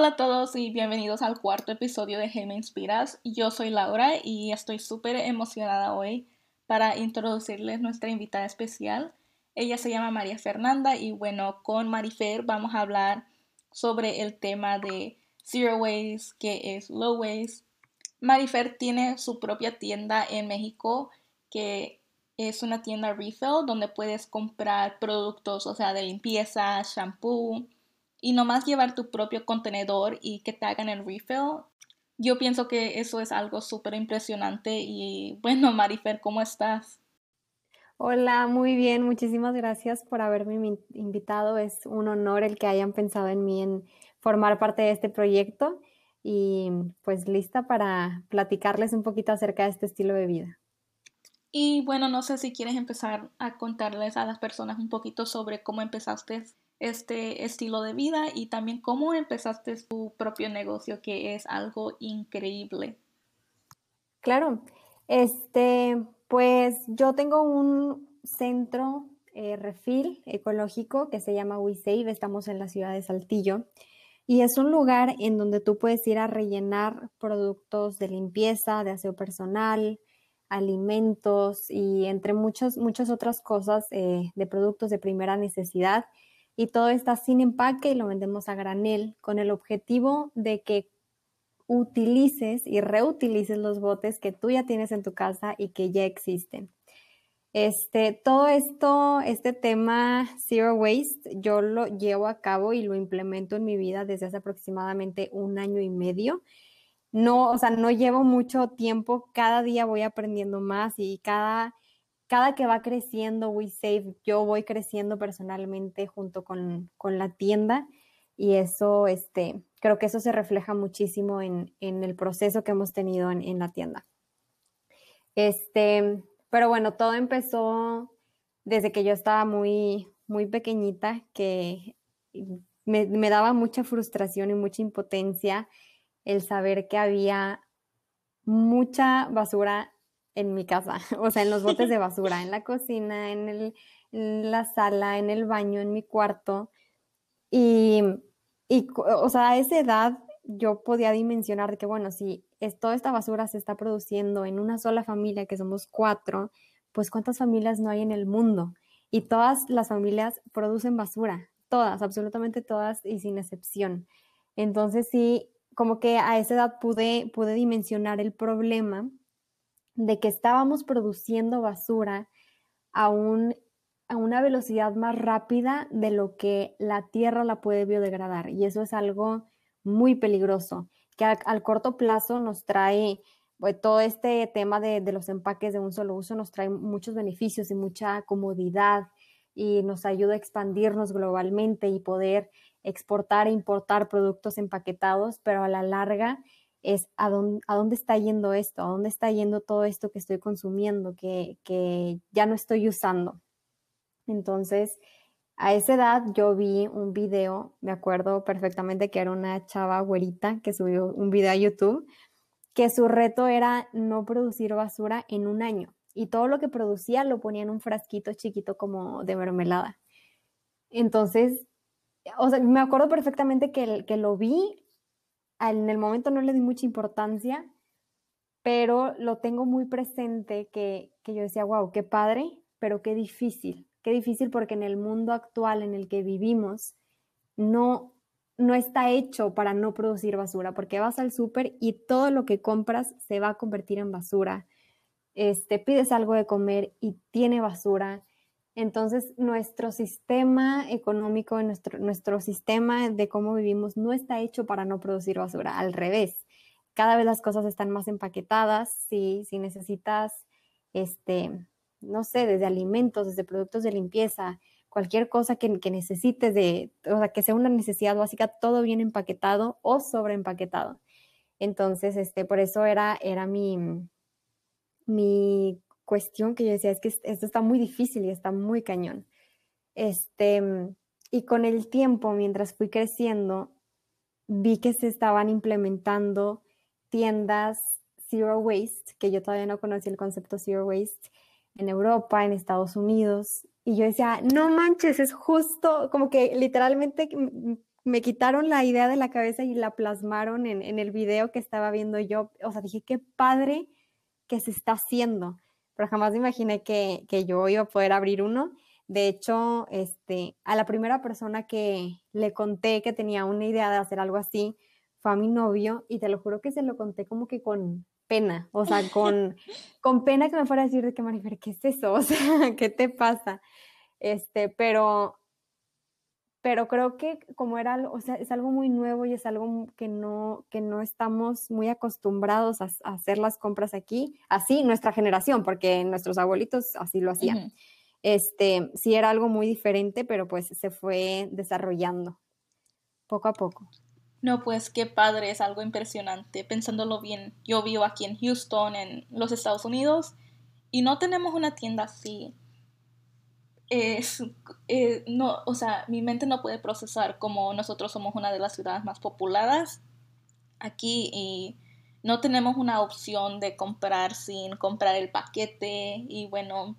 Hola a todos y bienvenidos al cuarto episodio de Hey Me Inspiras. Yo soy Laura y estoy súper emocionada hoy para introducirles nuestra invitada especial. Ella se llama María Fernanda y bueno, con Marifer vamos a hablar sobre el tema de Zero Waste, que es Low Waste. Marifer tiene su propia tienda en México que es una tienda refill donde puedes comprar productos, o sea, de limpieza, shampoo y nomás llevar tu propio contenedor y que te hagan el refill. Yo pienso que eso es algo súper impresionante y bueno, Marifer, ¿cómo estás? Hola, muy bien, muchísimas gracias por haberme invitado. Es un honor el que hayan pensado en mí en formar parte de este proyecto y pues lista para platicarles un poquito acerca de este estilo de vida. Y bueno, no sé si quieres empezar a contarles a las personas un poquito sobre cómo empezaste este estilo de vida y también cómo empezaste tu propio negocio, que es algo increíble. Claro, este, pues yo tengo un centro eh, refil ecológico que se llama WeSave, estamos en la ciudad de Saltillo. Y es un lugar en donde tú puedes ir a rellenar productos de limpieza, de aseo personal, alimentos y entre muchas, muchas otras cosas eh, de productos de primera necesidad. Y todo está sin empaque y lo vendemos a granel con el objetivo de que utilices y reutilices los botes que tú ya tienes en tu casa y que ya existen. Este, todo esto, este tema Zero Waste, yo lo llevo a cabo y lo implemento en mi vida desde hace aproximadamente un año y medio. No, o sea, no llevo mucho tiempo, cada día voy aprendiendo más y cada, cada que va creciendo WeSave, yo voy creciendo personalmente junto con, la tienda y eso, este, creo que eso se refleja muchísimo en, el proceso que hemos tenido en, en la tienda. Este, pero bueno, todo empezó desde que yo estaba muy, muy pequeñita, que me, daba mucha frustración y mucha impotencia el saber que había mucha basura en mi casa, o sea, en los botes de basura, en la cocina, en, el, en la sala, en el baño, en mi cuarto. Y, y, o sea, a esa edad yo podía dimensionar que, bueno, si es, toda esta basura se está produciendo en una sola familia, que somos cuatro, pues cuántas familias no hay en el mundo. Y todas las familias producen basura, todas, absolutamente todas y sin excepción. Entonces sí, como que a esa edad pude, pude dimensionar el problema de que estábamos produciendo basura a, un, a una velocidad más rápida de lo que la tierra la puede biodegradar. Y eso es algo muy peligroso, que al, corto plazo nos trae pues, todo este tema de, los empaques de un solo uso, nos trae muchos beneficios y mucha comodidad y nos ayuda a expandirnos globalmente y poder exportar e importar productos empaquetados, pero a la larga es a dónde, a dónde está yendo esto, a dónde está yendo todo esto que estoy consumiendo, que, que ya no estoy usando. Entonces, a esa edad yo vi un video, me acuerdo perfectamente que era una chava güerita que subió un video a YouTube, que su reto era no producir basura en un año y todo lo que producía lo ponía en un frasquito chiquito como de mermelada. Entonces, o sea, me acuerdo perfectamente que, que lo vi, en el momento no le di mucha importancia, pero lo tengo muy presente que, que yo decía, wow, qué padre, pero qué difícil Qué difícil porque en el mundo actual en el que vivimos no, no está hecho para no producir basura, porque vas al súper y todo lo que compras se va a convertir en basura. Este, pides algo de comer y tiene basura. Entonces, nuestro sistema económico, nuestro, nuestro sistema de cómo vivimos no está hecho para no producir basura, al revés. Cada vez las cosas están más empaquetadas. Si, si necesitas este, no sé, desde alimentos, desde productos de limpieza, cualquier cosa que, necesites, de, o sea, que sea una necesidad básica, todo bien empaquetado o sobreempaquetado. Entonces, este, por eso era, era mi, mi cuestión que yo decía, es que esto está muy difícil y está muy cañón. Este, y con el tiempo, mientras fui creciendo, vi que se estaban implementando tiendas zero waste, que yo todavía no conocía el concepto zero waste, en Europa, en Estados Unidos. Y yo decía, no manches, es justo, como que literalmente me quitaron la idea de la cabeza y la plasmaron en, en el video que estaba viendo yo. O sea, dije, qué padre que se está haciendo, pero jamás me imaginé que, que yo iba a poder abrir uno. De hecho, este, a la primera persona que le conté que tenía una idea de hacer algo así fue a mi novio y te lo juro que se lo conté como que con pena, o sea, con, con pena que me fuera a decir de que, Marifer, ¿qué es eso? O sea, ¿qué te pasa? Este, pero, pero creo que como era, o sea, es algo muy nuevo y es algo que no, que no estamos muy acostumbrados a, hacer las compras aquí, así nuestra generación, porque nuestros abuelitos así lo hacían. Este, sí era algo muy diferente, pero pues se fue desarrollando poco a poco. No, pues qué padre, es algo impresionante. Pensándolo bien, yo vivo aquí en Houston, en los Estados Unidos, y no tenemos una tienda así. Es, eh, no, o sea, mi mente no puede procesar como nosotros somos una de las ciudades más populadas aquí y no tenemos una opción de comprar sin comprar el paquete y bueno,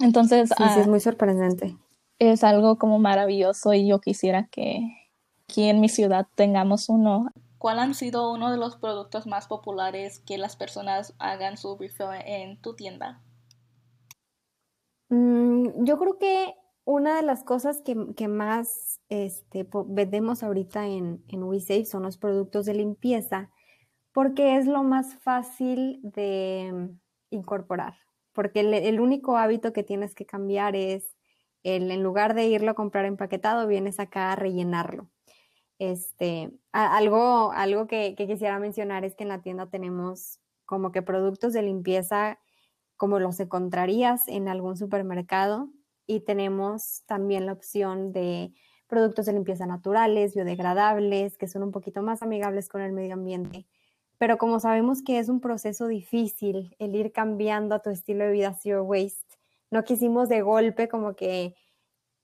entonces... Sí, sí, es ah, muy sorprendente. Es algo como maravilloso y yo quisiera que aquí en mi ciudad tengamos uno. ¿Cuál han sido uno de los productos más populares que las personas hagan su refill en tu tienda? Mm, yo creo que una de las cosas que, más este, vendemos ahorita en, en WeSafe son los productos de limpieza, porque es lo más fácil de incorporar, porque el, único hábito que tienes que cambiar es el, en lugar de irlo a comprar empaquetado, vienes acá a rellenarlo. Este, algo algo que, quisiera mencionar es que en la tienda tenemos como que productos de limpieza como los encontrarías en algún supermercado y tenemos también la opción de productos de limpieza naturales, biodegradables, que son un poquito más amigables con el medio ambiente. Pero como sabemos que es un proceso difícil el ir cambiando a tu estilo de vida zero waste, no quisimos de golpe como que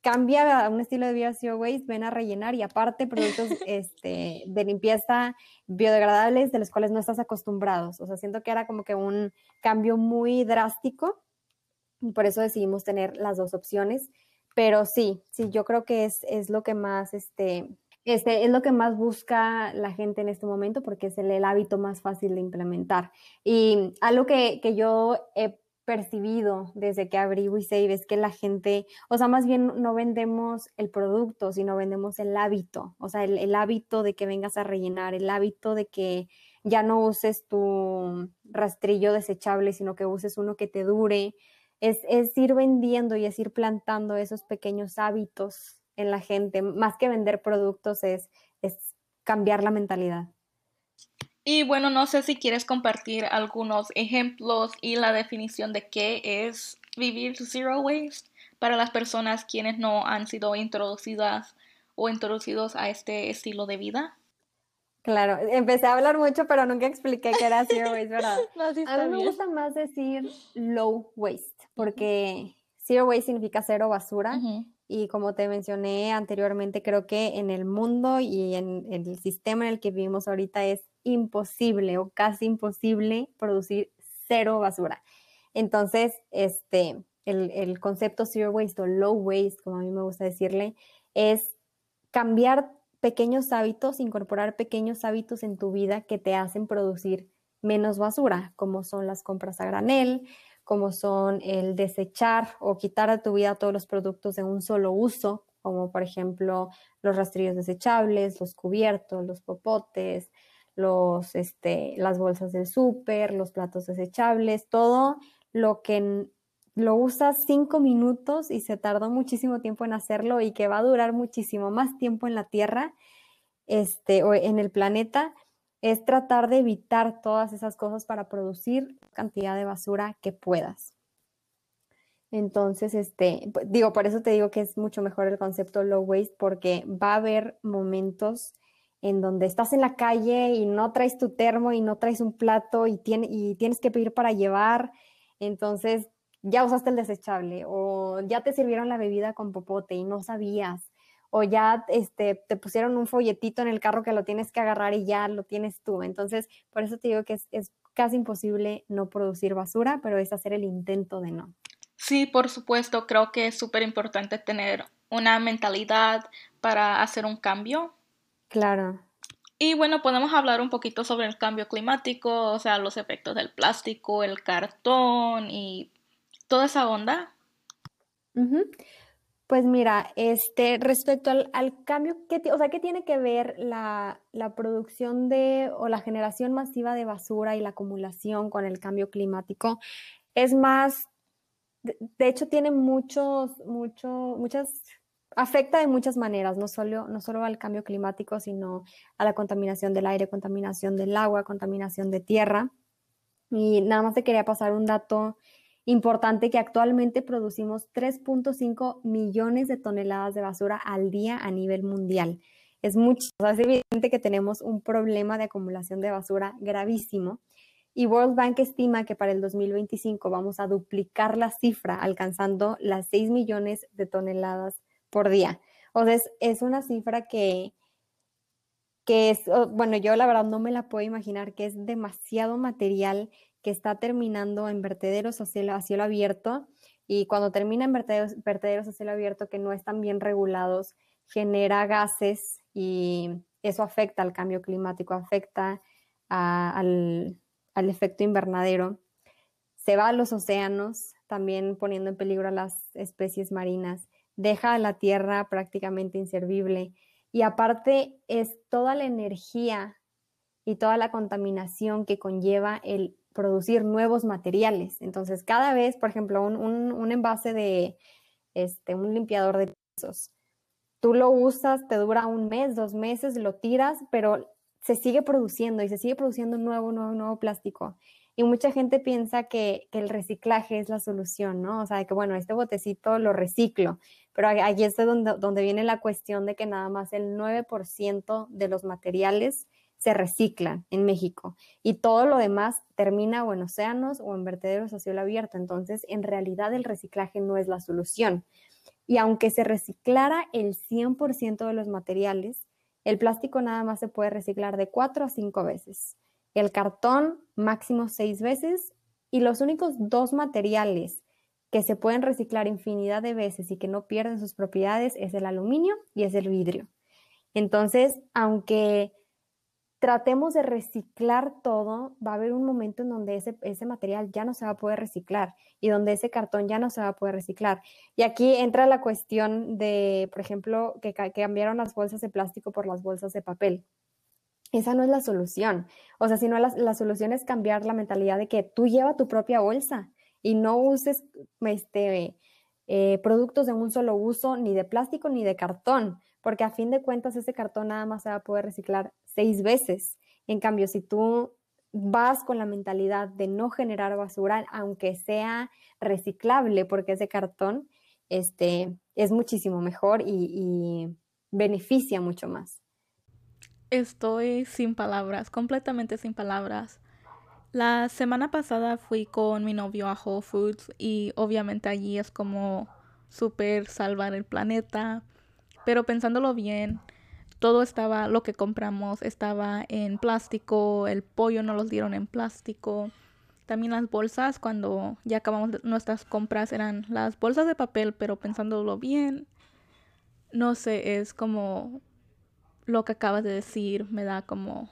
cambia a un estilo de vida zero waste, ven a rellenar y aparte productos este, de limpieza biodegradables de los cuales no estás acostumbrados. O sea, siento que era como que un cambio muy drástico y por eso decidimos tener las dos opciones. Pero sí, sí, yo creo que es, es lo que más, este, este, es lo que más busca la gente en este momento porque es el, el hábito más fácil de implementar. Y algo que, que yo he percibido desde que abrí WeSave es que la gente, o sea, más bien no vendemos el producto, sino vendemos el hábito, o sea, el, hábito de que vengas a rellenar, el hábito de que ya no uses tu rastrillo desechable, sino que uses uno que te dure. Es, es ir vendiendo y es ir plantando esos pequeños hábitos en la gente. Más que vender productos es, es cambiar la mentalidad. Y bueno, no sé si quieres compartir algunos ejemplos y la definición de qué es vivir zero waste para las personas quienes no han sido introducidas o introducidos a este estilo de vida. Claro, empecé a hablar mucho, pero nunca expliqué qué era zero waste, ¿verdad? a mí me gusta más decir low waste, porque zero waste significa cero basura. Y como te mencioné anteriormente, creo que en el mundo y en el sistema en el que vivimos ahorita es imposible o casi imposible producir cero basura. Entonces, este, el, concepto zero waste o low waste, como a mí me gusta decirle, es cambiar pequeños hábitos, incorporar pequeños hábitos en tu vida que te hacen producir menos basura, como son las compras a granel, como son el desechar o quitar de tu vida todos los productos de un solo uso, como por ejemplo los rastrillos desechables, los cubiertos, los popotes, los, este, las bolsas del súper, los platos desechables, todo lo que lo usas cinco minutos y se tardó muchísimo tiempo en hacerlo y que va a durar muchísimo más tiempo en la Tierra este, o en el planeta, es tratar de evitar todas esas cosas para producir cantidad de basura que puedas. Entonces, este, digo, por eso te digo que es mucho mejor el concepto low waste porque va a haber momentos en donde estás en la calle y no traes tu termo y no traes un plato y, y tienes que pedir para llevar, entonces ya usaste el desechable o ya te sirvieron la bebida con popote y no sabías o ya este, te pusieron un folletito en el carro que lo tienes que agarrar y ya lo tienes tú. Entonces, por eso te digo que es, es casi imposible no producir basura, pero es hacer el intento de no. Sí, por supuesto, creo que es súper importante tener una mentalidad para hacer un cambio. Claro. Y bueno, podemos hablar un poquito sobre el cambio climático, o sea, los efectos del plástico, el cartón y toda esa onda. Pues mira, este, respecto al, cambio, ¿qué, o sea, ¿qué tiene que ver la, la, producción de o la generación masiva de basura y la acumulación con el cambio climático? Es más de, hecho tiene muchos, mucho, muchas, afecta de muchas maneras, no solo, no solo al cambio climático, sino a la contaminación del aire, contaminación del agua, contaminación de tierra. Y nada más te quería pasar un dato importante que actualmente producimos 3.5 millones de toneladas de basura al día a nivel mundial. Es mucho, es evidente que tenemos un problema de acumulación de basura gravísimo y World Bank estima que para el 2025 vamos a duplicar la cifra, alcanzando las 6 millones de toneladas por día. O sea, es, una cifra que, que es, bueno, yo la verdad no me la puedo imaginar, que es demasiado material que está terminando en vertederos a cielo, abierto y cuando termina en vertederos, vertederos a cielo abierto que no están bien regulados, genera gases y eso afecta al cambio climático, afecta al, al efecto invernadero, se va a los océanos, también poniendo en peligro a las especies marinas, deja a la tierra prácticamente inservible. Y aparte es toda la energía y toda la contaminación que conlleva el producir nuevos materiales. Entonces, cada vez, por ejemplo, un, envase de este, un limpiador de pisos, tú lo usas, te dura un mes, dos meses, lo tiras, pero se sigue produciendo y se sigue produciendo nuevo, nuevo, nuevo plástico. Y mucha gente piensa que, el reciclaje es la solución, ¿no? O sea, que bueno, este botecito lo reciclo, pero allí es donde, donde viene la cuestión de que nada más el 9% de los materiales se reciclan en México y todo lo demás termina o en océanos o en vertederos a cielo abierto. Entonces, en realidad el reciclaje no es la solución. Y aunque se reciclara el 100% de los materiales, el plástico nada más se puede reciclar de cuatro a cinco veces. El cartón máximo seis veces. Y los únicos dos materiales que se pueden reciclar infinidad de veces y que no pierden sus propiedades es el aluminio y es el vidrio. Entonces, aunque tratemos de reciclar todo, va a haber un momento en donde ese, ese, material ya no se va a poder reciclar y donde ese cartón ya no se va a poder reciclar. Y aquí entra la cuestión de, por ejemplo, que, cambiaron las bolsas de plástico por las bolsas de papel. Esa no es la solución. O sea, si no, la, solución es cambiar la mentalidad de que tú lleva tu propia bolsa y no uses este, eh, productos de un solo uso, ni de plástico ni de cartón, porque a fin de cuentas ese cartón nada más se va a poder reciclar seis veces. En cambio, si tú vas con la mentalidad de no generar basura, aunque sea reciclable, porque ese cartón este, es muchísimo mejor y, beneficia mucho más. Estoy sin palabras, completamente sin palabras. La semana pasada fui con mi novio a Whole Foods y obviamente allí es como súper salvar el planeta, pero pensándolo bien, todo estaba, lo que compramos estaba en plástico, el pollo no los dieron en plástico. También las bolsas, cuando ya acabamos nuestras compras, eran las bolsas de papel, pero pensándolo bien, no sé, es como lo que acabas de decir, me da como,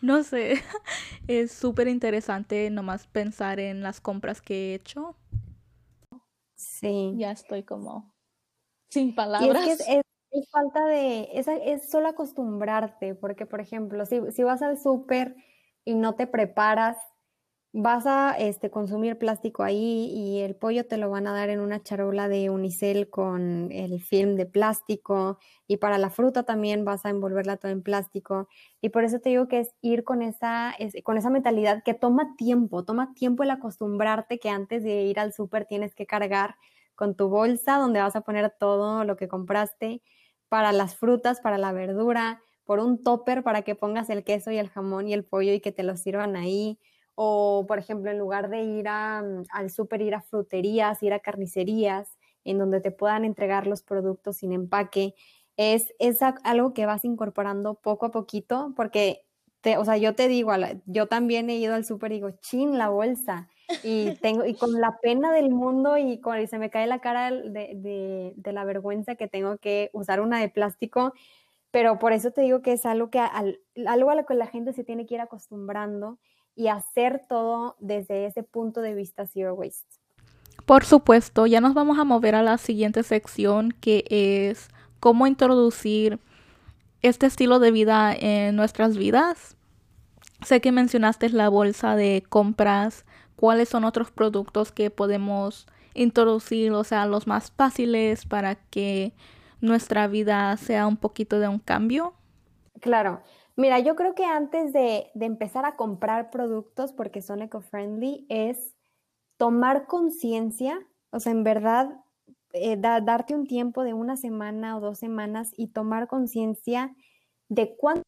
no sé, es súper interesante nomás pensar en las compras que he hecho. Sí. Ya estoy como sin palabras es falta de, es, es solo acostumbrarte, porque por ejemplo, si, si vas al súper y no te preparas, vas a este, consumir plástico ahí y el pollo te lo van a dar en una charola de unicel con el film de plástico y para la fruta también vas a envolverla todo en plástico. Y por eso te digo que es ir con esa, con esa mentalidad que toma tiempo, toma tiempo el acostumbrarte que antes de ir al súper tienes que cargar con tu bolsa donde vas a poner todo lo que compraste para las frutas, para la verdura, por un topper para que pongas el queso y el jamón y el pollo y que te lo sirvan ahí. O, por ejemplo, en lugar de ir mm, al súper, ir a fruterías, ir a carnicerías, en donde te puedan entregar los productos sin empaque. Es, es algo que vas incorporando poco a poquito, porque, te, o sea, yo te digo, yo también he ido al súper y digo, chin, la bolsa. Y tengo y con la pena del mundo y, con, se me cae la cara de, de, la vergüenza que tengo que usar una de plástico, pero por eso te digo que es algo que algo a lo que la gente se tiene que ir acostumbrando y hacer todo desde ese punto de vista zero waste. Por supuesto, ya nos vamos a mover a la siguiente sección que es cómo introducir este estilo de vida en nuestras vidas. Sé que mencionaste la bolsa de compras cuáles son otros productos que podemos introducir, o sea, los más fáciles para que nuestra vida sea un poquito de un cambio? Claro. Mira, yo creo que antes de, empezar a comprar productos porque son eco-friendly es tomar conciencia, o sea, en verdad, eh, darte un tiempo de una semana o dos semanas y tomar conciencia de cuánto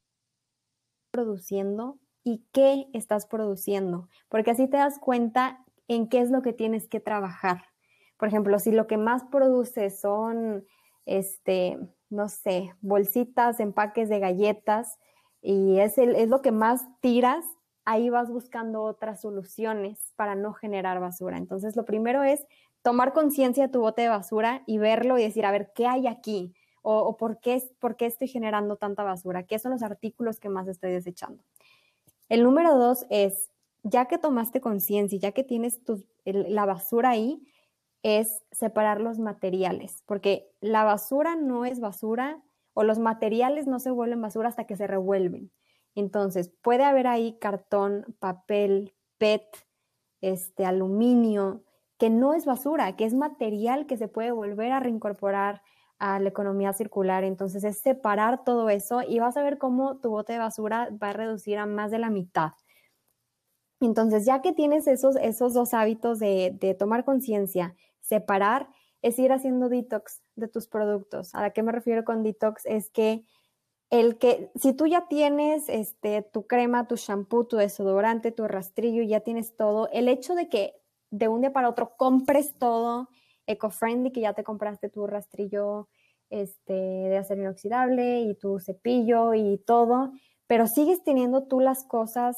produciendo, y qué estás produciendo, porque así te das cuenta en qué es lo que tienes que trabajar. Por ejemplo, si lo que más produces son, este, no sé, bolsitas, empaques de galletas y es, es lo que más tiras, ahí vas buscando otras soluciones para no generar basura. Entonces, lo primero es tomar conciencia de tu bote de basura y verlo y decir, a ver, ¿qué hay aquí? O, o por, qué, por qué estoy generando tanta basura, qué son los artículos que más estoy desechando. El número dos es, ya que tomaste conciencia, ya que tienes la basura ahí, es separar los materiales, porque la basura no es basura o los materiales no se vuelven basura hasta que se revuelven. Entonces, puede haber ahí cartón, papel, PET, este, aluminio, que no es basura, que es material que se puede volver a reincorporar a la economía circular. Entonces es separar todo eso y vas a ver cómo tu bote de basura va a reducir a más de la mitad. Entonces, ya que tienes esos, esos dos hábitos de, de tomar conciencia, separar, es ir haciendo detox de tus productos. ¿A qué me refiero con detox? Es que el que, si tú ya tienes este, tu crema, tu shampoo, tu desodorante, tu rastrillo, ya tienes todo, el hecho de que de un día para otro compres todo eco-friendly, que ya te compraste tu rastrillo este, de acero inoxidable y tu cepillo y todo, pero sigues teniendo tú las cosas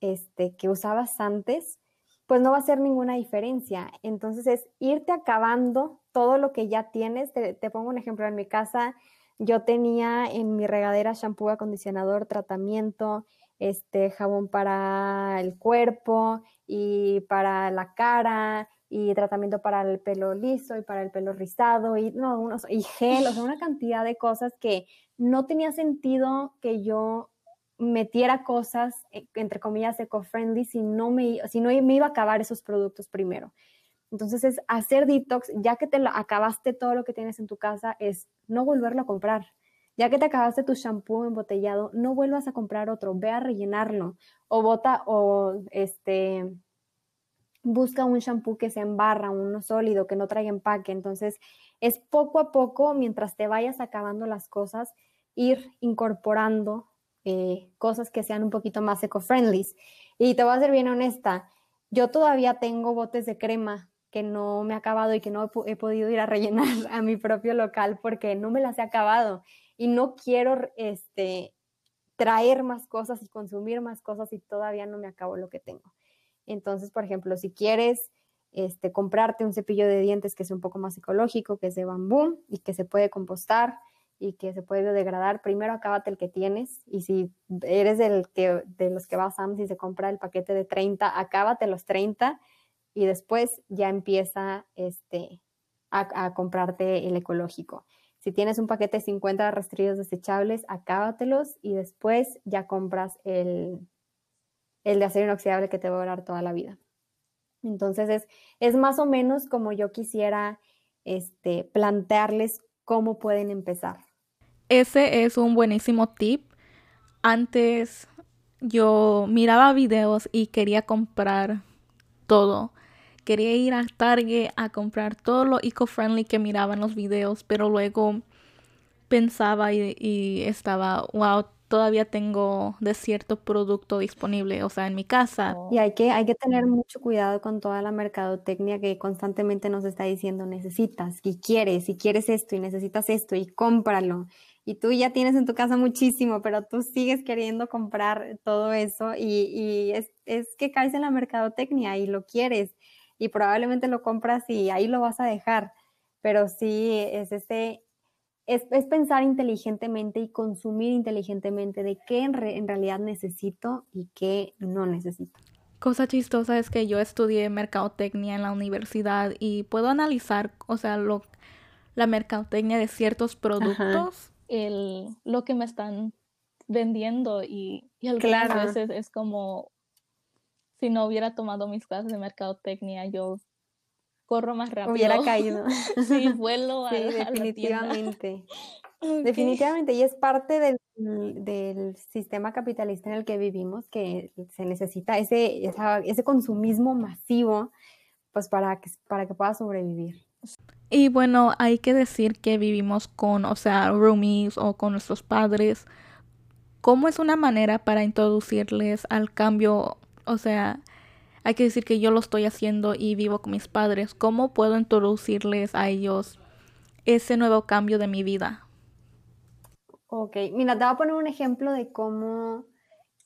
este, que usabas antes, pues no va a ser ninguna diferencia. Entonces es irte acabando todo lo que ya tienes. Te, pongo un ejemplo, en mi casa yo tenía en mi regadera shampoo, acondicionador, tratamiento, este jabón para el cuerpo y para la cara y tratamiento para el pelo liso y para el pelo rizado y, no, unos, y gel, o sea, una cantidad de cosas que no tenía sentido que yo metiera cosas, eh, entre comillas, eco-friendly si, no me, si no me iba a acabar esos productos primero. Entonces es hacer detox, ya que te acabaste todo lo que tienes en tu casa, es no volverlo a comprar. Ya que te acabaste tu shampoo embotellado, no vuelvas a comprar otro, ve a rellenarlo o bota o este busca un shampoo que sea en barra, uno sólido, que no traiga empaque. Entonces, es poco a poco, mientras te vayas acabando las cosas, ir incorporando eh, cosas que sean un poquito más eco-friendly. Y te voy a ser bien honesta, yo todavía tengo botes de crema que no me he acabado y que no he, he podido ir a rellenar a mi propio local porque no me las he acabado y no quiero este, traer más cosas y consumir más cosas y todavía no me acabo lo que tengo. Entonces, por ejemplo, si quieres este, comprarte un cepillo de dientes que sea un poco más ecológico, que es de bambú y que se puede compostar y que se puede biodegradar, primero acábate el que tienes y si eres del que, de los que va a Sam's y se compra el paquete de 30, acábate los 30 y después ya empieza este, a, comprarte el ecológico. Si tienes un paquete de 50 rastrillos desechables, acábatelos y después ya compras el, el de acero inoxidable que te va a durar toda la vida. Entonces es, es más o menos como yo quisiera este, plantearles cómo pueden empezar. Ese es un buenísimo tip. Antes yo miraba videos y quería comprar todo. Quería ir a Target a comprar todo lo eco-friendly que miraba en los videos, pero luego pensaba y, y estaba, wow, todavía tengo de cierto producto disponible, o sea, en mi casa. Oh. Y hay que, hay que tener mucho cuidado con toda la mercadotecnia que constantemente nos está diciendo, necesitas y quieres, y quieres esto y necesitas esto y cómpralo. y tú ya tienes en tu casa muchísimo, pero tú sigues queriendo comprar todo eso y, es, que caes en la mercadotecnia y lo quieres y probablemente lo compras y ahí lo vas a dejar, pero sí es ese, es, pensar inteligentemente y consumir inteligentemente de qué en, en realidad necesito y qué no necesito. Cosa chistosa es que yo estudié mercadotecnia en la universidad y puedo analizar, o sea, lo, la mercadotecnia de ciertos productos el, lo que me están vendiendo y, y algunas veces es como si no hubiera tomado mis clases de mercadotecnia, yo corro más rápido. Hubiera caído. sí, vuelo sí, definitivamente. Definitivamente, y es parte del, del, sistema capitalista en el que vivimos, que se necesita ese, ese consumismo masivo, pues para que, para que pueda sobrevivir. Y bueno, hay que decir que vivimos con, o sea, roomies o con nuestros padres. ¿Cómo es una manera para introducirles al cambio? O sea, hay que decir que yo lo estoy haciendo y vivo con mis padres. ¿Cómo puedo introducirles a ellos ese nuevo cambio de mi vida? Ok, mira, te voy a poner un ejemplo de cómo,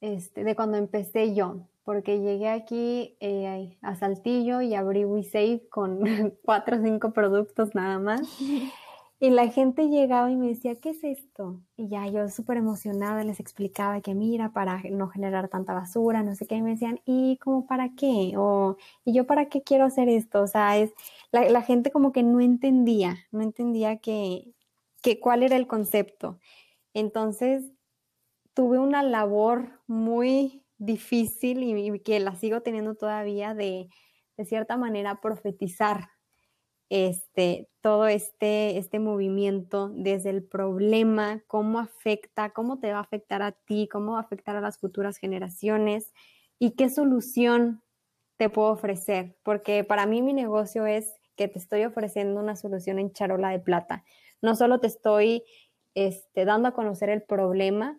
este, de cuando empecé yo porque llegué aquí eh, a Saltillo y abrí WeSave con cuatro o cinco productos nada más. Y la gente llegaba y me decía, ¿qué es esto? Y ya yo súper emocionada les explicaba que mira, para no generar tanta basura, no sé qué, y me decían, ¿y cómo para qué? O, ¿y yo para qué quiero hacer esto? O sea, es, la, la gente como que no entendía, no entendía que, que cuál era el concepto. Entonces, tuve una labor muy difícil y, que la sigo teniendo todavía de, de cierta manera, profetizar este, todo este, este movimiento desde el problema, cómo afecta, cómo te va a afectar a ti, cómo va a afectar a las futuras generaciones y qué solución te puedo ofrecer. Porque para mí mi negocio es que te estoy ofreciendo una solución en charola de plata. No solo te estoy este, dando a conocer el problema,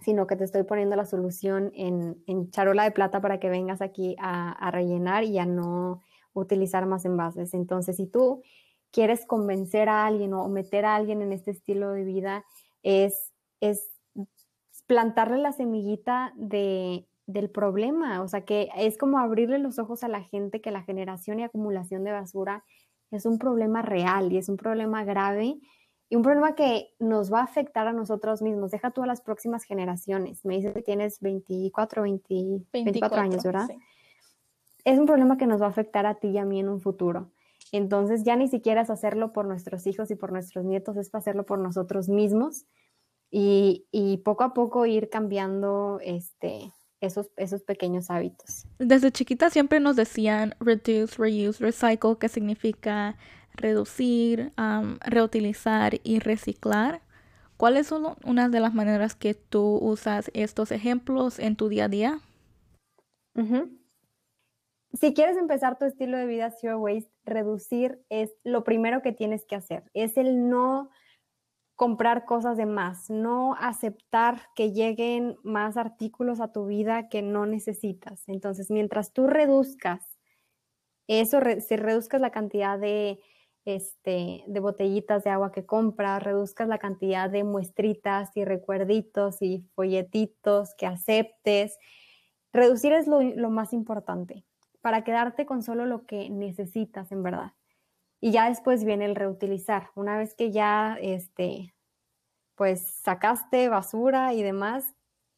sino que te estoy poniendo la solución en, charola de plata para que vengas aquí a, rellenar y a no utilizar más envases. Entonces, si tú quieres convencer a alguien o meter a alguien en este estilo de vida, es, es plantarle la semillita de, del problema, o sea, que es como abrirle los ojos a la gente que la generación y acumulación de basura es un problema real y es un problema grave y un problema que nos va a afectar a nosotros mismos. Deja tú a las próximas generaciones. Me dices que tienes 24, 24, años, ¿verdad? Es un problema que nos va a afectar a ti y a mí en un futuro. Entonces ya ni siquiera es hacerlo por nuestros hijos y por nuestros nietos, es hacerlo por nosotros mismos y, y poco a poco ir cambiando este, esos, esos pequeños hábitos. Desde chiquita siempre nos decían reduce, reuse, recycle, que significa reducir, reutilizar y reciclar. ¿Cuáles son unas de las maneras que tú usas estos ejemplos en tu día a día? Si quieres empezar tu estilo de vida zero waste, reducir es lo primero que tienes que hacer. Es el no comprar cosas de más, no aceptar que lleguen más artículos a tu vida que no necesitas. Entonces, mientras tú reduzcas eso, si reduzcas la cantidad este, de botellitas de agua que compras, reduzcas la cantidad de muestritas y recuerditos y folletitos que aceptes. Reducir es lo, más importante para quedarte con solo lo que necesitas en verdad. Y ya después viene el reutilizar. Una vez que ya, este, pues sacaste basura y demás,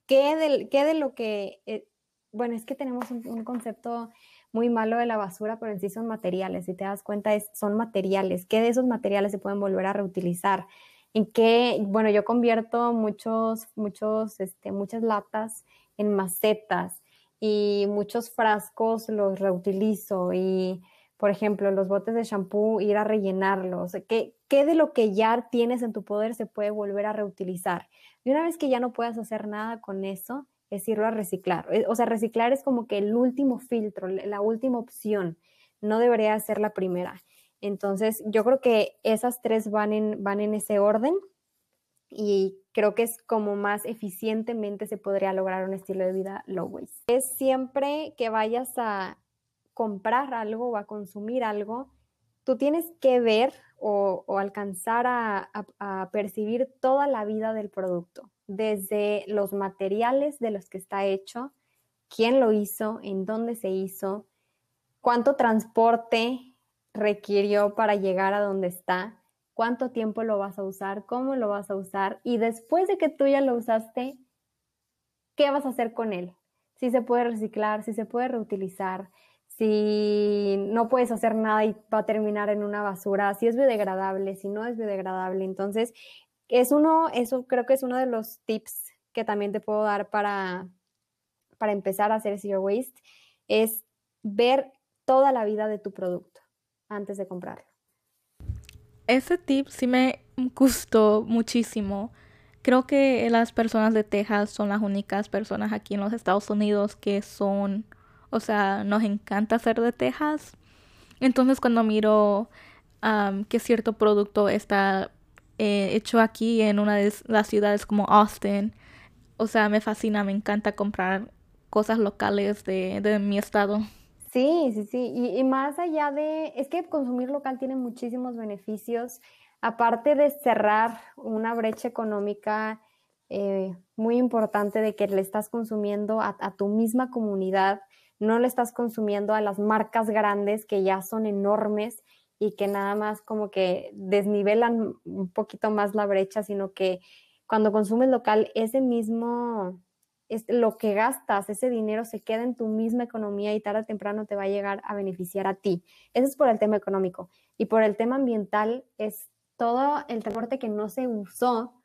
¿qué de, qué de lo que, eh, bueno, es que tenemos un concepto muy malo de la basura, pero en sí son materiales. Si te das cuenta, es, son materiales. ¿Qué de esos materiales se pueden volver a reutilizar? En qué, bueno, yo convierto muchos, muchos, este, muchas latas en macetas y muchos frascos los reutilizo y, por ejemplo, los botes de shampoo, ir a rellenarlos. ¿Qué, ¿Qué de lo que ya tienes en tu poder se puede volver a reutilizar? Y una vez que ya no puedas hacer nada con eso, es irlo a reciclar. Eh, o sea, reciclar es como que el último filtro, la última opción, no debería ser la primera. Entonces, yo creo que esas tres van en, van en ese orden y creo que es como más eficientemente se podría lograr un estilo de vida low waste. Es siempre que vayas a comprar algo o a consumir algo, tú tienes que ver o, alcanzar a, percibir toda la vida del producto, desde los materiales de los que está hecho, quién lo hizo, en dónde se hizo, cuánto transporte requirió para llegar a donde está, cuánto tiempo lo vas a usar, cómo lo vas a usar y después de que tú ya lo usaste, ¿qué vas a hacer con él? Si se puede reciclar, si se puede reutilizar, si no puedes hacer nada y va a terminar en una basura, si es biodegradable, si no es biodegradable. Entonces, es uno, eso creo que es uno de los tips que también te puedo dar para, para empezar a hacer zero waste, es ver toda la vida de tu producto antes de comprarlo. Ese tip sí me gustó muchísimo. Creo que las personas de Texas son las únicas personas aquí en los Estados Unidos que son, o sea, nos encanta ser de Texas. Entonces cuando miro que cierto producto está eh, hecho aquí en una de las ciudades como Austin, o sea, me fascina, me encanta comprar cosas locales de, de mi estado. Sí, sí, sí. Y, más allá de, es que consumir local tiene muchísimos beneficios, aparte de cerrar una brecha económica eh, muy importante de que le estás consumiendo a, tu misma comunidad, no le estás consumiendo a las marcas grandes que ya son enormes y que nada más como que desnivelan un poquito más la brecha, sino que cuando consumes local, ese mismo es lo que gastas, ese dinero se queda en tu misma economía y tarde o temprano te va a llegar a beneficiar a ti. Eso es por el tema económico. Y por el tema ambiental es todo el transporte que no se usó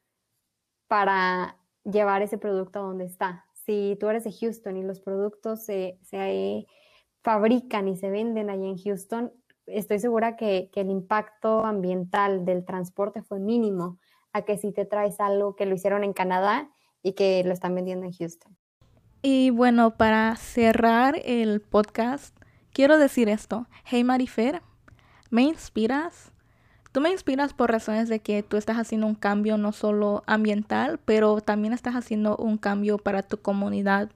para llevar ese producto a donde está. Si tú eres de Houston y los productos se, fabrican y se venden allí en Houston, estoy segura que, que el impacto ambiental del transporte fue mínimo a que si te traes algo que lo hicieron en Canadá y que lo están vendiendo en Houston. Y bueno, para cerrar el podcast, quiero decir esto. Hey Marifer, me inspiras. Tú me inspiras por razones de que tú estás haciendo un cambio no solo ambiental, pero también estás haciendo un cambio para tu comunidad.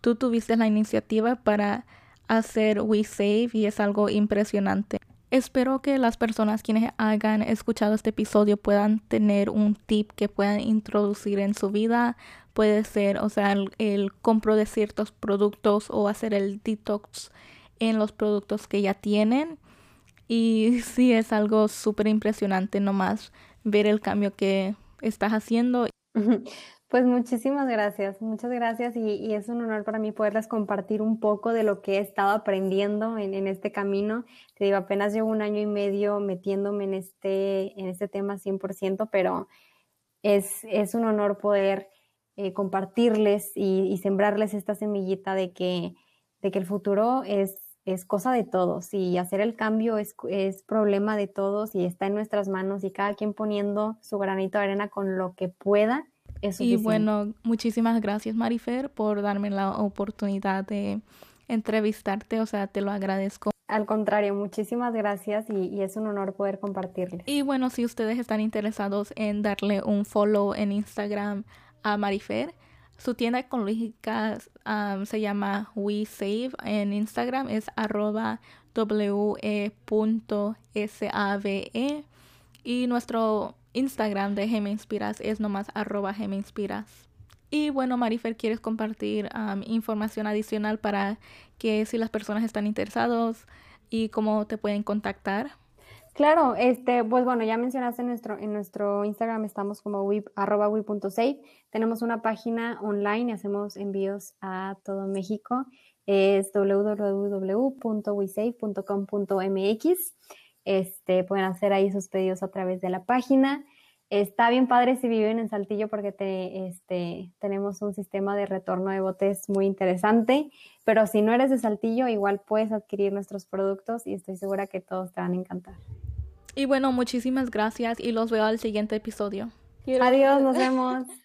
Tú tuviste la iniciativa para hacer We Save y es algo impresionante. Espero que las personas quienes hayan escuchado este episodio puedan tener un tip que puedan introducir en su vida. Puede ser, o sea, el, compro de ciertos productos o hacer el detox en los productos que ya tienen. Y sí, es algo súper impresionante nomás ver el cambio que estás haciendo. Pues muchísimas gracias, muchas gracias y, es un honor para mí poderles compartir un poco de lo que he estado aprendiendo en, este camino. Te digo, apenas llevo un año y medio metiéndome en este, en este tema 100%, pero es, es un honor poder eh, compartirles y, sembrarles esta semillita de que, de que el futuro es, es cosa de todos y hacer el cambio es, es problema de todos y está en nuestras manos y cada quien poniendo su granito de arena con lo que pueda y bueno, muchísimas gracias Marifer por darme la oportunidad de entrevistarte, o sea, te lo agradezco. Al contrario, muchísimas gracias y, es un honor poder compartirles. Y bueno, si ustedes están interesados en darle un follow en Instagram a Marifer, su tienda ecológica se llama We Save en Instagram, es arroba we.save e. y nuestro Instagram de Geme Inspiras es nomás arroba. Y bueno, Marifer, ¿quieres compartir información adicional para que si las personas están interesados y cómo te pueden contactar? Claro, este, pues bueno, ya mencionaste en nuestro, en nuestro Instagram estamos como web, arroba Tenemos una página online y hacemos envíos a todo México. Es www.wisave.com.mx. Este, pueden hacer ahí sus pedidos a través de la página. Está bien padre si viven en Saltillo porque te, este, tenemos un sistema de retorno de botes muy interesante, pero si no eres de Saltillo, igual puedes adquirir nuestros productos y estoy segura que todos te van a encantar. Y bueno, muchísimas gracias y los veo al siguiente episodio. Adiós, nos vemos.